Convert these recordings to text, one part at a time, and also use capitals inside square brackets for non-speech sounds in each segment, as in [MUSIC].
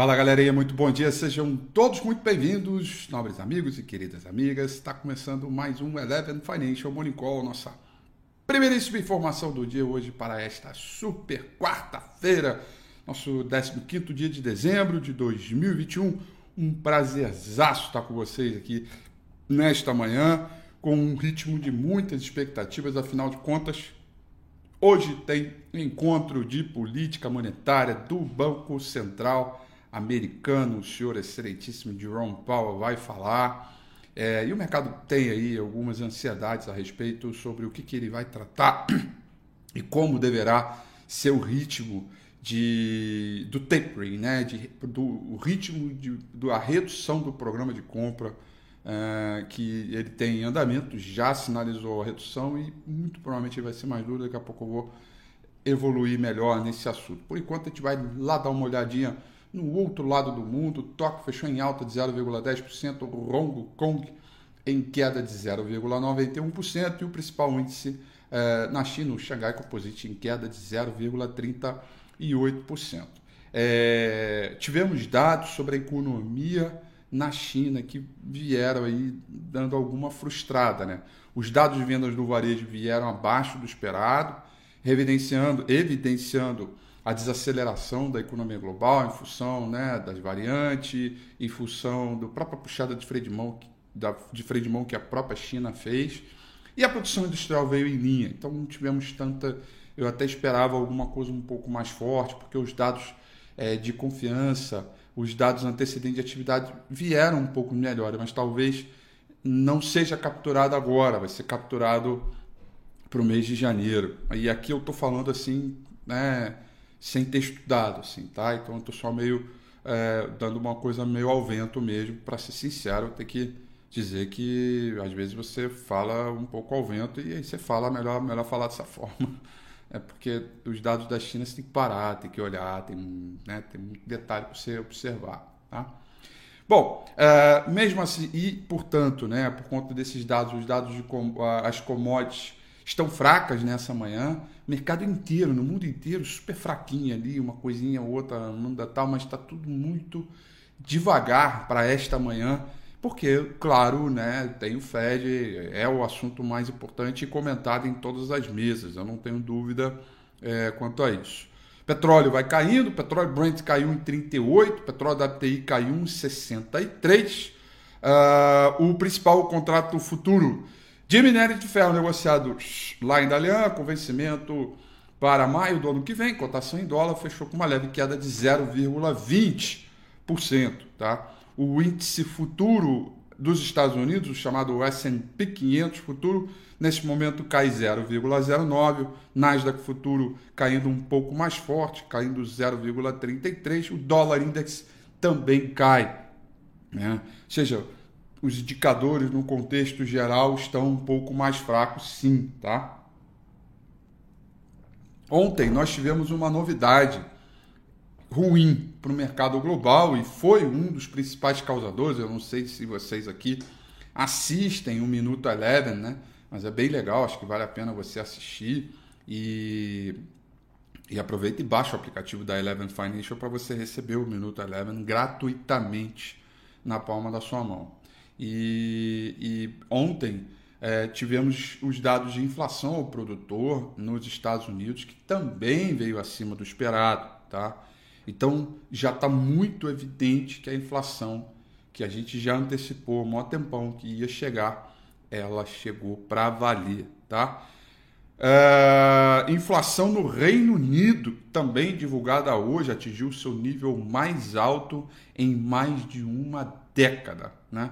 Fala galerinha, muito bom dia, sejam todos muito bem-vindos, nobres amigos e queridas amigas. Está começando mais um Eleven Financial Morning Call, nossa primeiríssima informação do dia hoje para esta super quarta-feira, nosso 15 dia de dezembro de 2021. Um prazerzaço estar com vocês aqui nesta manhã, com um ritmo de muitas expectativas, afinal de contas, hoje tem encontro de política monetária do Banco Central americano, o senhor excelentíssimo Jerome Powell vai falar. É, e o mercado tem aí algumas ansiedades a respeito sobre o que, que ele vai tratar [CLEARS THROAT] e como deverá ser o ritmo de, do tapering, né? de, do o ritmo de, da redução do programa de compra é, que ele tem em andamento, já sinalizou a redução e muito provavelmente vai ser mais duro. Daqui a pouco eu vou evoluir melhor nesse assunto. Por enquanto, a gente vai lá dar uma olhadinha no outro lado do mundo, Tóquio fechou em alta de 0,10%, Hong Kong em queda de 0,91% e o principal índice eh, na China, o Xangai Composite, em queda de 0,38%. É, tivemos dados sobre a economia na China que vieram aí dando alguma frustrada. Né? Os dados de vendas do varejo vieram abaixo do esperado, evidenciando, evidenciando a desaceleração da economia global em função né, das variantes, em função da própria puxada de freio de mão, da, de freio de mão que a própria China fez. E a produção industrial veio em linha. Então não tivemos tanta. Eu até esperava alguma coisa um pouco mais forte, porque os dados é, de confiança, os dados antecedentes de atividade vieram um pouco melhor, mas talvez não seja capturado agora, vai ser capturado para o mês de janeiro. E aqui eu estou falando assim, né? Sem ter estudado, assim, tá? Então eu tô só meio é, dando uma coisa meio ao vento mesmo, para ser sincero, eu tenho que dizer que às vezes você fala um pouco ao vento e aí você fala melhor, melhor falar dessa [LAUGHS] forma. É porque os dados da China você tem que parar, tem que olhar, tem, né, tem muito detalhe para você observar, tá? Bom, é, mesmo assim, e portanto, né, por conta desses dados, os dados de as commodities estão fracas nessa manhã. Mercado inteiro, no mundo inteiro, super fraquinho ali, uma coisinha ou outra, mundo tal, mas está tudo muito devagar para esta manhã, porque, claro, né, tem o Fed, é o assunto mais importante e comentado em todas as mesas, eu não tenho dúvida é, quanto a isso. Petróleo vai caindo, petróleo Brent caiu em 38, petróleo WTI caiu em 63. Uh, ah, o principal contrato futuro de minério de ferro negociado lá em Dalian, com vencimento para maio do ano que vem, cotação em dólar fechou com uma leve queda de 0,20%. Tá? O índice futuro dos Estados Unidos, o chamado S&P 500 futuro, nesse momento cai 0,09, Nasdaq futuro caindo um pouco mais forte, caindo 0,33, o dólar index também cai. Né? Ou seja, os indicadores no contexto geral estão um pouco mais fracos, sim, tá? Ontem nós tivemos uma novidade ruim para o mercado global e foi um dos principais causadores. Eu não sei se vocês aqui assistem o Minuto Eleven, né? Mas é bem legal, acho que vale a pena você assistir e, e aproveita e baixa o aplicativo da Eleven Financial para você receber o Minuto Eleven gratuitamente na palma da sua mão. E, e ontem é, tivemos os dados de inflação ao produtor nos Estados Unidos, que também veio acima do esperado. Tá? Então já está muito evidente que a inflação, que a gente já antecipou há um tempão que ia chegar, ela chegou para valer. Tá? É, inflação no Reino Unido, também divulgada hoje, atingiu seu nível mais alto em mais de uma década. Né?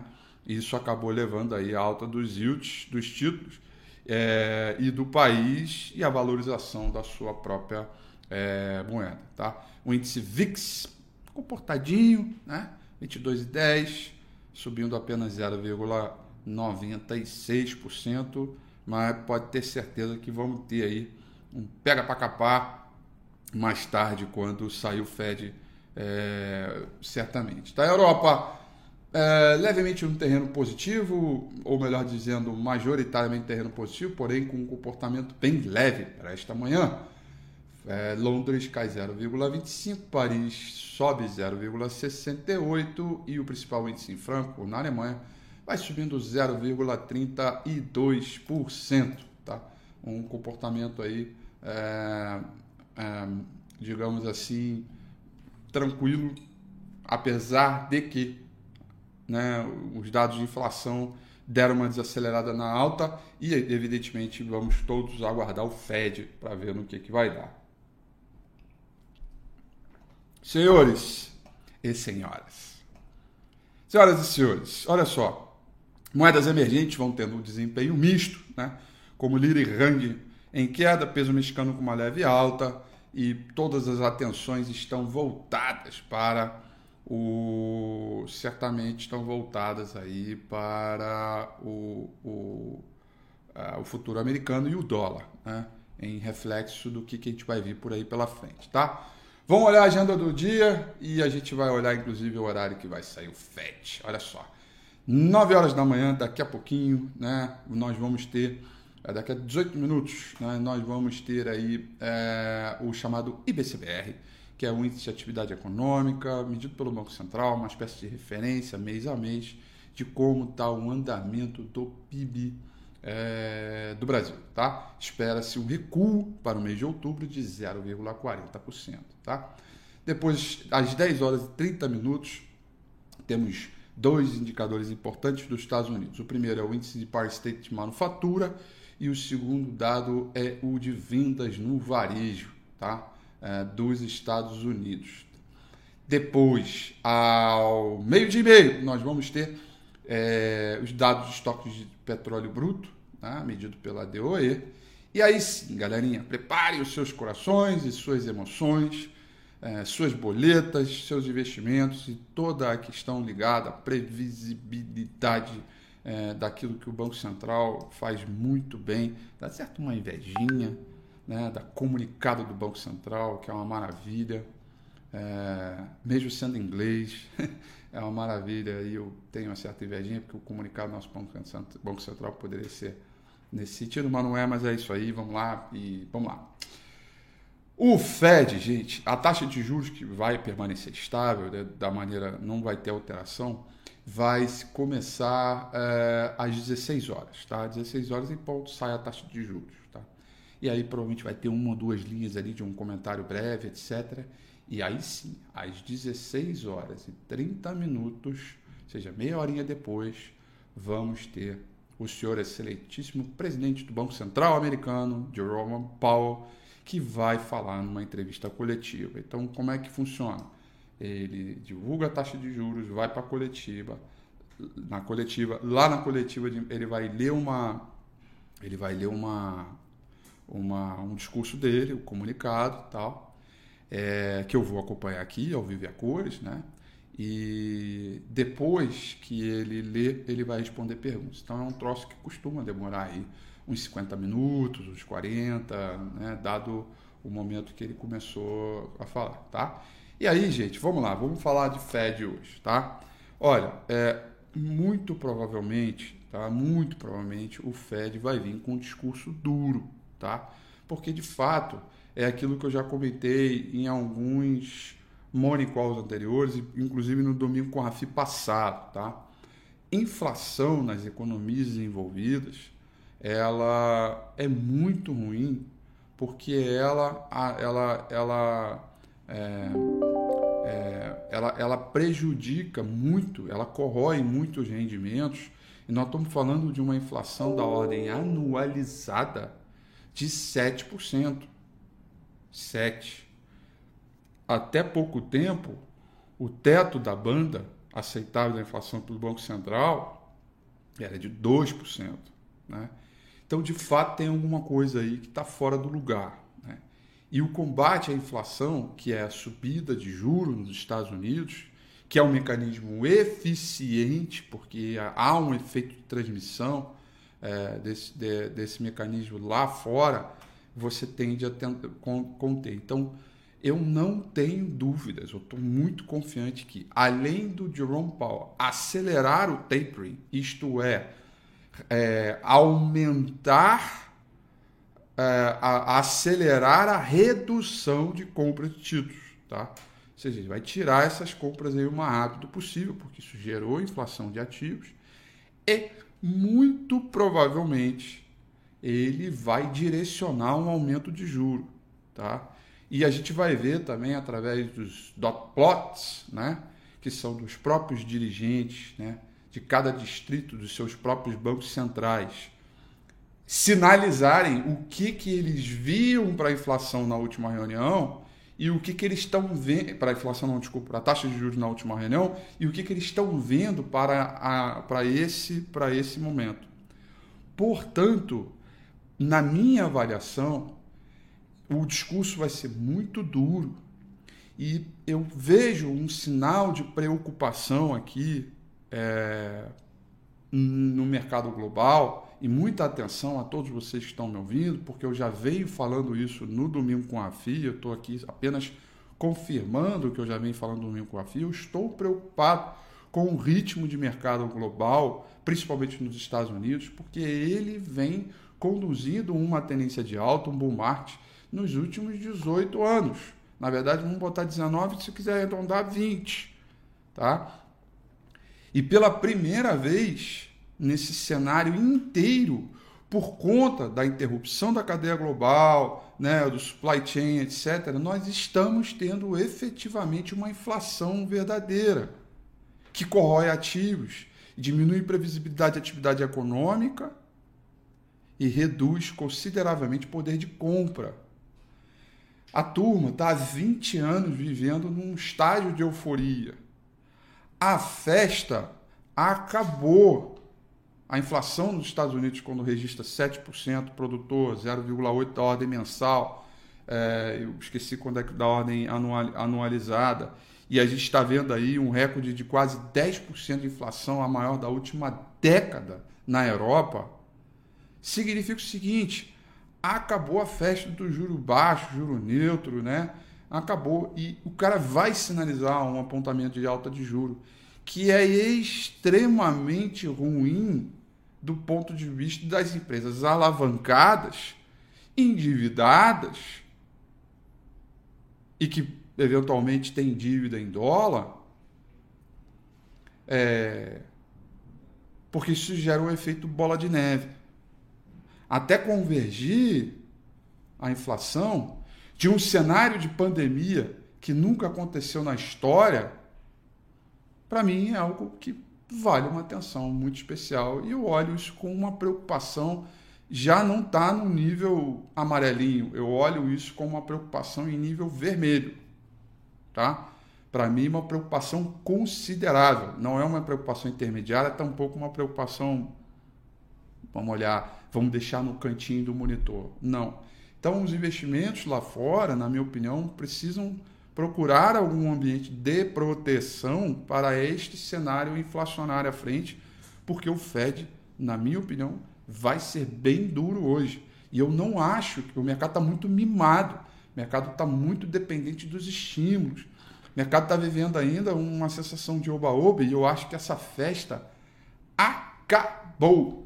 Isso acabou levando aí a alta dos yields, dos títulos é, e do país e a valorização da sua própria é, moeda. Tá? O índice VIX comportadinho, né? 22,10, subindo apenas 0,96%, mas pode ter certeza que vamos ter aí um pega para capar mais tarde quando sair o Fed, é, certamente. Tá? Europa é, levemente no terreno positivo, ou melhor dizendo, majoritariamente terreno positivo, porém com um comportamento bem leve para esta manhã. É, Londres cai 0,25, Paris sobe 0,68 e o principal índice em Franco, na Alemanha, vai subindo 0,32%. Tá? Um comportamento aí, é, é, digamos assim, tranquilo, apesar de que né, os dados de inflação deram uma desacelerada na alta e, evidentemente, vamos todos aguardar o Fed para ver no que, que vai dar. Senhores e senhoras, senhoras e senhores, olha só, moedas emergentes vão tendo um desempenho misto, né? como lira e rang em queda, peso mexicano com uma leve alta e todas as atenções estão voltadas para o certamente estão voltadas aí para o, o, uh, o futuro americano e o dólar, né? em reflexo do que, que a gente vai vir por aí pela frente, tá? Vamos olhar a agenda do dia e a gente vai olhar inclusive o horário que vai sair o FED. Olha só. 9 horas da manhã, daqui a pouquinho, né? Nós vamos ter, é, daqui a 18 minutos, né, nós vamos ter aí é, o chamado IBCBR, que é o Índice de Atividade Econômica, medido pelo Banco Central, uma espécie de referência mês a mês de como está o andamento do PIB é, do Brasil. Tá? Espera-se um recuo para o mês de outubro de 0,40%. Tá? Depois, às 10 horas e 30 minutos, temos dois indicadores importantes dos Estados Unidos. O primeiro é o índice de Par State de manufatura e o segundo dado é o de vendas no varejo tá? É, dos Estados Unidos. Depois, ao meio-dia e meio, nós vamos ter é, os dados de estoques de petróleo bruto, né, medido pela DOE. E aí sim, galerinha, prepare os seus corações e suas emoções, é, suas boletas, seus investimentos e toda a questão ligada à previsibilidade é, daquilo que o Banco Central faz muito bem. Dá certo uma invejinha né, da comunicado do Banco Central, que é uma maravilha, é, mesmo sendo inglês. [LAUGHS] é uma maravilha e eu tenho uma certa invejinha, porque o comunicado do nosso Banco Central poderia ser nesse sentido, mas não é, mas é isso aí, vamos lá e vamos lá. O Fed, gente, a taxa de juros que vai permanecer estável, né, da maneira não vai ter alteração, vai começar é, às 16 horas, tá? Às 16 horas em ponto sai a taxa de juros, tá? E aí provavelmente vai ter uma ou duas linhas ali de um comentário breve, etc. E aí sim, às 16 horas e 30 minutos, ou seja, meia horinha depois, vamos ter o senhor excelentíssimo presidente do Banco Central americano, Jerome Powell, que vai falar numa entrevista coletiva. Então, como é que funciona? Ele divulga a taxa de juros, vai para a coletiva, na coletiva, lá na coletiva ele vai ler uma ele vai ler uma, uma um discurso dele, o um comunicado, tal é, que eu vou acompanhar aqui ao vivo a cores, né? E depois que ele lê, ele vai responder perguntas. Então é um troço que costuma demorar aí uns 50 minutos, uns 40, né? dado o momento que ele começou a falar, tá? E aí, gente, vamos lá, vamos falar de Fed hoje, tá? Olha, é, muito provavelmente, tá? Muito provavelmente o Fed vai vir com um discurso duro, tá? Porque de fato é aquilo que eu já comentei em alguns morning calls anteriores, inclusive no domingo com a Rafi passado, tá? Inflação nas economias envolvidas, ela é muito ruim porque ela, ela, ela, é, é, ela, ela prejudica muito, ela corrói muitos rendimentos. E nós estamos falando de uma inflação da ordem anualizada de 7%. 7. Até pouco tempo, o teto da banda aceitável da inflação pelo Banco Central era de 2%. Né? Então, de fato, tem alguma coisa aí que está fora do lugar. Né? E o combate à inflação, que é a subida de juros nos Estados Unidos, que é um mecanismo eficiente, porque há um efeito de transmissão é, desse, de, desse mecanismo lá fora, você tende a conter. Então, eu não tenho dúvidas, eu estou muito confiante que, além do Jerome Powell acelerar o tapering, isto é, é aumentar é, a, acelerar a redução de compra de títulos, tá? Ou seja, ele vai tirar essas compras aí o mais rápido possível, porque isso gerou inflação de ativos e muito provavelmente ele vai direcionar um aumento de juro, tá? E a gente vai ver também através dos dot plots, né, que são dos próprios dirigentes, né, de cada distrito dos seus próprios bancos centrais, sinalizarem o que, que eles viam para a inflação na última reunião e o que, que eles estão vendo para a inflação, não, desculpa, para a taxa de juros na última reunião e o que, que eles estão vendo para, a, para, esse, para esse momento. Portanto, na minha avaliação, o discurso vai ser muito duro e eu vejo um sinal de preocupação aqui é, no mercado global e muita atenção a todos vocês que estão me ouvindo, porque eu já venho falando isso no domingo com a FIA, eu estou aqui apenas confirmando o que eu já venho falando no domingo com a FIA, eu estou preocupado com o ritmo de mercado global, principalmente nos Estados Unidos, porque ele vem conduzindo uma tendência de alta, um bull market, nos últimos 18 anos. Na verdade, vamos botar 19, se quiser arredondar, 20. Tá? E pela primeira vez, nesse cenário inteiro por conta da interrupção da cadeia global, né, do supply chain, etc., nós estamos tendo efetivamente uma inflação verdadeira que corrói ativos, diminui previsibilidade de atividade econômica e reduz consideravelmente o poder de compra. A turma está há 20 anos vivendo num estágio de euforia. A festa acabou. A inflação nos Estados Unidos, quando registra 7%, produtor 0,8% da ordem mensal, é, eu esqueci quando é que da ordem anual, anualizada, e a gente está vendo aí um recorde de quase 10% de inflação, a maior da última década na Europa, significa o seguinte: acabou a festa do juro baixo, juro neutro, né? Acabou. E o cara vai sinalizar um apontamento de alta de juro, que é extremamente ruim do ponto de vista das empresas alavancadas, endividadas e que eventualmente têm dívida em dólar, é, porque isso gera um efeito bola de neve. Até convergir a inflação de um cenário de pandemia que nunca aconteceu na história, para mim é algo que vale uma atenção muito especial e eu olho isso com uma preocupação. Já não está no nível amarelinho, eu olho isso com uma preocupação em nível vermelho, tá? Para mim, uma preocupação considerável. Não é uma preocupação intermediária, tampouco uma preocupação, vamos olhar, vamos deixar no cantinho do monitor. Não. Então, os investimentos lá fora, na minha opinião, precisam procurar algum ambiente de proteção para este cenário inflacionário à frente, porque o Fed, na minha opinião, vai ser bem duro hoje. E eu não acho que o mercado está muito mimado, o mercado está muito dependente dos estímulos. O mercado está vivendo ainda uma sensação de oba-oba e eu acho que essa festa acabou.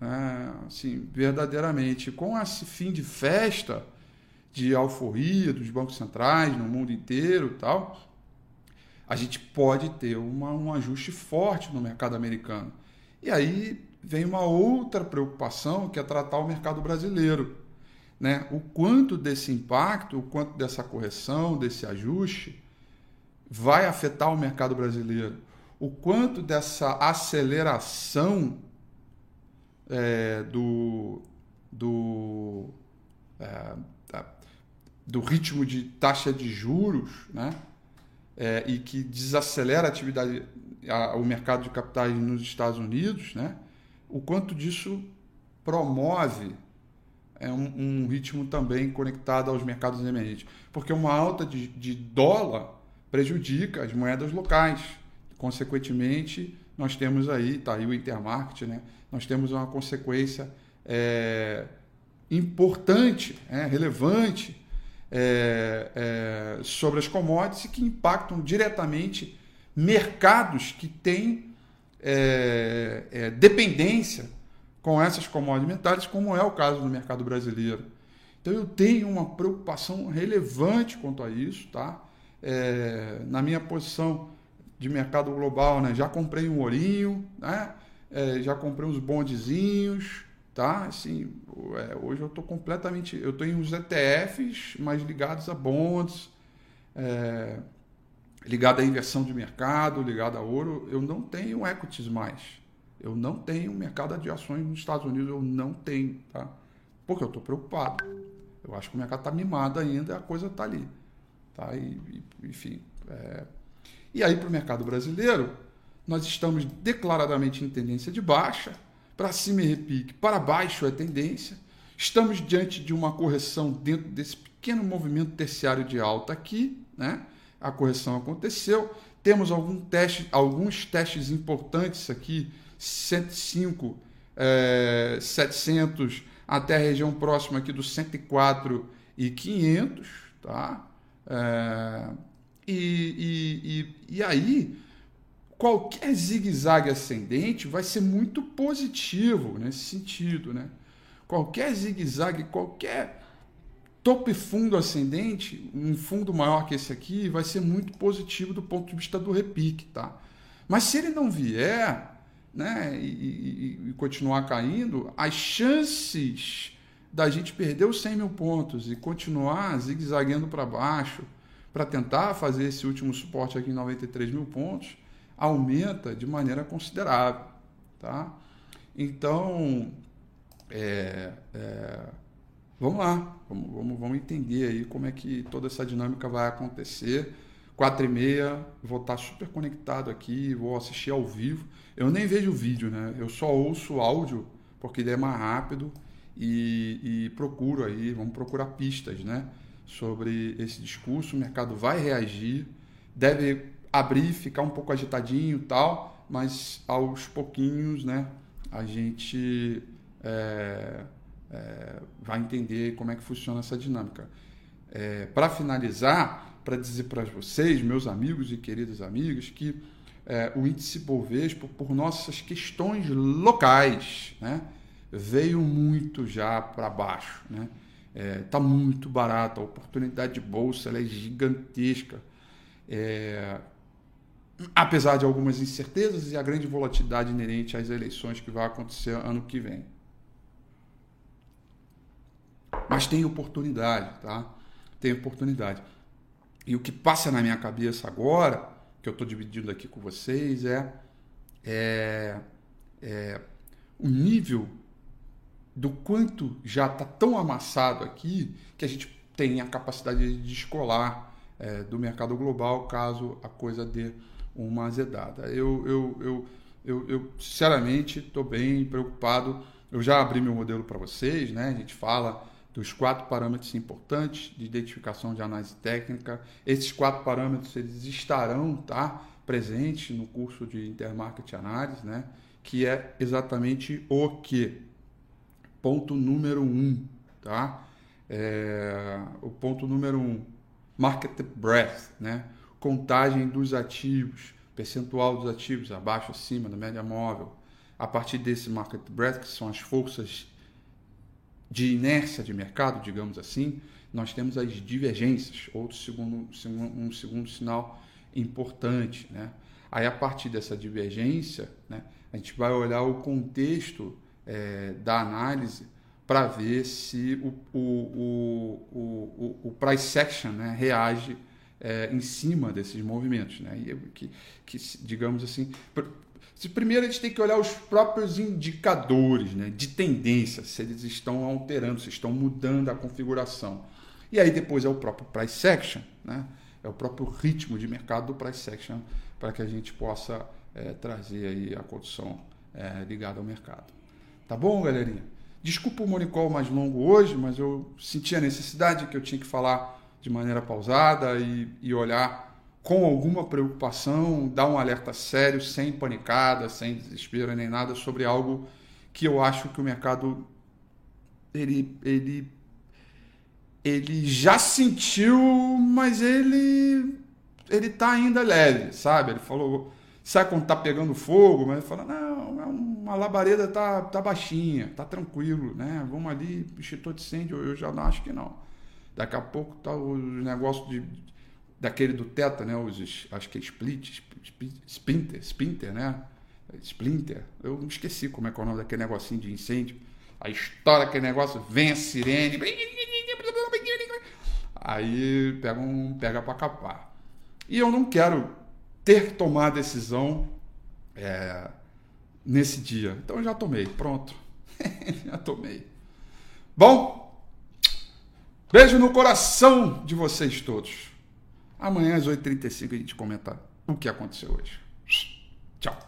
É, assim, verdadeiramente. Com esse fim de festa, de alforria dos bancos centrais no mundo inteiro tal, a gente pode ter uma, um ajuste forte no mercado americano. E aí vem uma outra preocupação que é tratar o mercado brasileiro. Né? O quanto desse impacto, o quanto dessa correção, desse ajuste vai afetar o mercado brasileiro. O quanto dessa aceleração é, do, do é, do ritmo de taxa de juros, né? É, e que desacelera a atividade, a, o mercado de capitais nos Estados Unidos, né? O quanto disso promove é um, um, ritmo também conectado aos mercados emergentes, porque uma alta de, de dólar prejudica as moedas locais. Consequentemente, nós temos aí, tá aí o intermarket, né? Nós temos uma consequência é, importante, é, relevante é, é, sobre as commodities que impactam diretamente mercados que têm é, é, dependência com essas commodities metálicas, como é o caso do mercado brasileiro. Então eu tenho uma preocupação relevante quanto a isso, tá? É, na minha posição de mercado global, né? Já comprei um ourinho, né? É, já comprei uns bondezinhos, tá? Assim, é, hoje eu estou completamente, eu tenho uns ETFs mais ligados a bonds, é, ligado à inversão de mercado, ligado a ouro. Eu não tenho equities mais. Eu não tenho mercado de ações nos Estados Unidos, eu não tenho, tá? Porque eu estou preocupado. Eu acho que o mercado está mimado ainda, a coisa está ali, tá? E, e enfim. É... E aí para o mercado brasileiro, nós estamos declaradamente em tendência de baixa, para cima é repique, para baixo é tendência. Estamos diante de uma correção dentro desse pequeno movimento terciário de alta aqui, né? A correção aconteceu. Temos algum teste, alguns testes importantes aqui 105, é, 700 até a região próxima aqui dos 104 e 500, tá? É, e, e, e, e aí, qualquer zigue-zague ascendente vai ser muito positivo nesse sentido, né? Qualquer zigue-zague, qualquer topo e fundo ascendente, um fundo maior que esse aqui, vai ser muito positivo do ponto de vista do repique, tá? Mas se ele não vier, né, e, e, e, continuar caindo, as chances da gente perder os 100 mil pontos e continuar zigue-zagueando para baixo para tentar fazer esse último suporte aqui em 93 mil pontos aumenta de maneira considerável, tá? Então, é, é, vamos lá, vamos, vamos, vamos entender aí como é que toda essa dinâmica vai acontecer. Quatro e meia, vou estar super conectado aqui, vou assistir ao vivo. Eu nem vejo o vídeo, né? Eu só ouço o áudio, porque ele é mais rápido e, e procuro aí, vamos procurar pistas, né? Sobre esse discurso, o mercado vai reagir, deve abrir, ficar um pouco agitadinho tal, mas aos pouquinhos, né? A gente é, é, vai entender como é que funciona essa dinâmica. É, para finalizar, para dizer para vocês, meus amigos e queridas amigas, que é, o índice Bovespa, por nossas questões locais, né, veio muito já para baixo. Está né? é, tá muito barato, a oportunidade de bolsa é gigantesca. É, apesar de algumas incertezas e a grande volatilidade inerente às eleições que vai acontecer ano que vem. Mas tem oportunidade, tá? Tem oportunidade. E o que passa na minha cabeça agora, que eu estou dividindo aqui com vocês, é, é, é o nível do quanto já está tão amassado aqui que a gente tem a capacidade de descolar é, do mercado global caso a coisa dê uma azedada. Eu, eu, eu, eu, eu sinceramente, estou bem preocupado. Eu já abri meu modelo para vocês, né? A gente fala dos quatro parâmetros importantes de identificação de análise técnica. Esses quatro parâmetros eles estarão tá, presentes no curso de Intermarket Análise, né, que é exatamente o que? Ponto número um, tá? É, o ponto número um, market breadth, né? Contagem dos ativos, percentual dos ativos, abaixo, acima da média móvel. A partir desse market breadth, que são as forças de inércia de mercado, digamos assim, nós temos as divergências, outro segundo, um segundo sinal importante. Né? Aí, a partir dessa divergência, né, a gente vai olhar o contexto é, da análise para ver se o, o, o, o, o price action né, reage é, em cima desses movimentos. Né? E que, que, digamos assim, Primeiro, a gente tem que olhar os próprios indicadores né, de tendência, se eles estão alterando, se estão mudando a configuração. E aí, depois, é o próprio price action, né? é o próprio ritmo de mercado do price action, para que a gente possa é, trazer aí a condição é, ligada ao mercado. Tá bom, galerinha? Desculpa o monicol mais longo hoje, mas eu senti a necessidade que eu tinha que falar de maneira pausada e, e olhar com alguma preocupação, dar um alerta sério, sem panicada, sem desespero nem nada sobre algo que eu acho que o mercado ele ele ele já sentiu, mas ele ele tá ainda leve, sabe? Ele falou Sabe quando tá pegando fogo, mas fala, não, é uma labareda tá, tá baixinha, tá tranquilo, né? Vamos ali, extintor de incêndio, eu já não acho que não. Daqui a pouco tá o negócio de, daquele do teto, né? Os, acho que é split, splinter, splinter, né? Splinter. Eu me esqueci como é que é o nome daquele negocinho de incêndio. Aí estoura aquele negócio, vem a sirene. Aí pega, um, pega para capar. E eu não quero ter que tomar a decisão é, nesse dia. Então eu já tomei, pronto. [LAUGHS] já tomei. Bom, beijo no coração de vocês todos. Amanhã às 8h35 a gente comenta o que aconteceu hoje. Tchau.